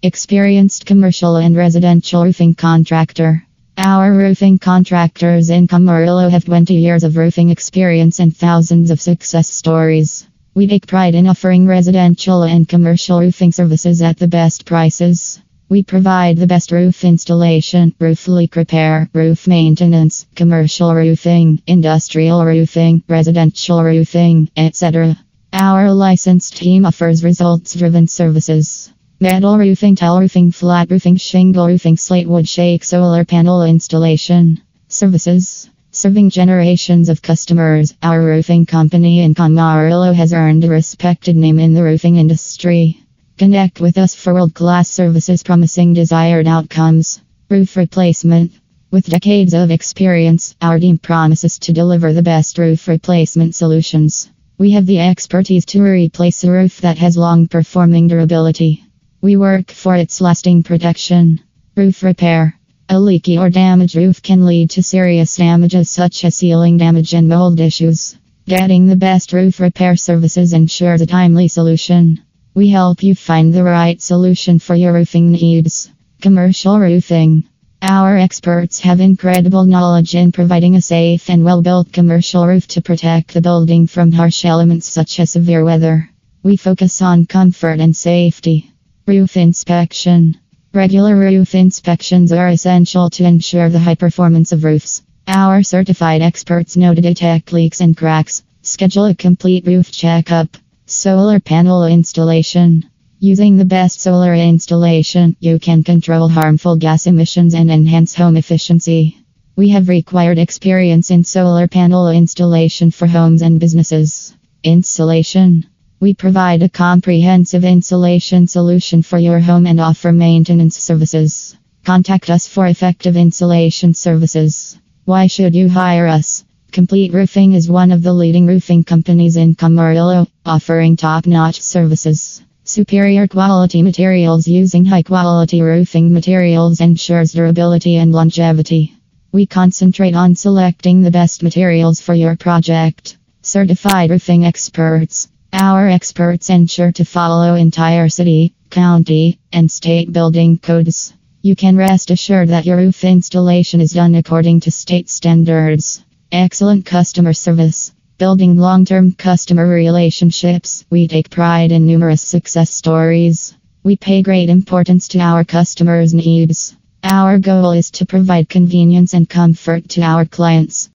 Experienced commercial and residential roofing contractor. Our roofing contractors in Camarillo have 20 years of roofing experience and thousands of success stories. We take pride in offering residential and commercial roofing services at the best prices. We provide the best roof installation, roof leak repair, roof maintenance, commercial roofing, industrial roofing, residential roofing, etc. Our licensed team offers results driven services. Metal roofing, tile roofing, flat roofing, shingle roofing, slate wood shake, solar panel installation. Services. Serving generations of customers, our roofing company in Camarillo has earned a respected name in the roofing industry. Connect with us for world class services promising desired outcomes. Roof replacement. With decades of experience, our team promises to deliver the best roof replacement solutions. We have the expertise to replace a roof that has long performing durability. We work for its lasting protection. Roof repair. A leaky or damaged roof can lead to serious damages such as ceiling damage and mold issues. Getting the best roof repair services ensures a timely solution. We help you find the right solution for your roofing needs. Commercial roofing. Our experts have incredible knowledge in providing a safe and well built commercial roof to protect the building from harsh elements such as severe weather. We focus on comfort and safety. Roof inspection. Regular roof inspections are essential to ensure the high performance of roofs. Our certified experts know to detect leaks and cracks. Schedule a complete roof checkup. Solar panel installation. Using the best solar installation, you can control harmful gas emissions and enhance home efficiency. We have required experience in solar panel installation for homes and businesses. Insulation. We provide a comprehensive insulation solution for your home and offer maintenance services. Contact us for effective insulation services. Why should you hire us? Complete Roofing is one of the leading roofing companies in Camarillo, offering top notch services. Superior quality materials using high quality roofing materials ensures durability and longevity. We concentrate on selecting the best materials for your project. Certified roofing experts. Our experts ensure to follow entire city, county, and state building codes. You can rest assured that your roof installation is done according to state standards. Excellent customer service. Building long term customer relationships. We take pride in numerous success stories. We pay great importance to our customers' needs. Our goal is to provide convenience and comfort to our clients.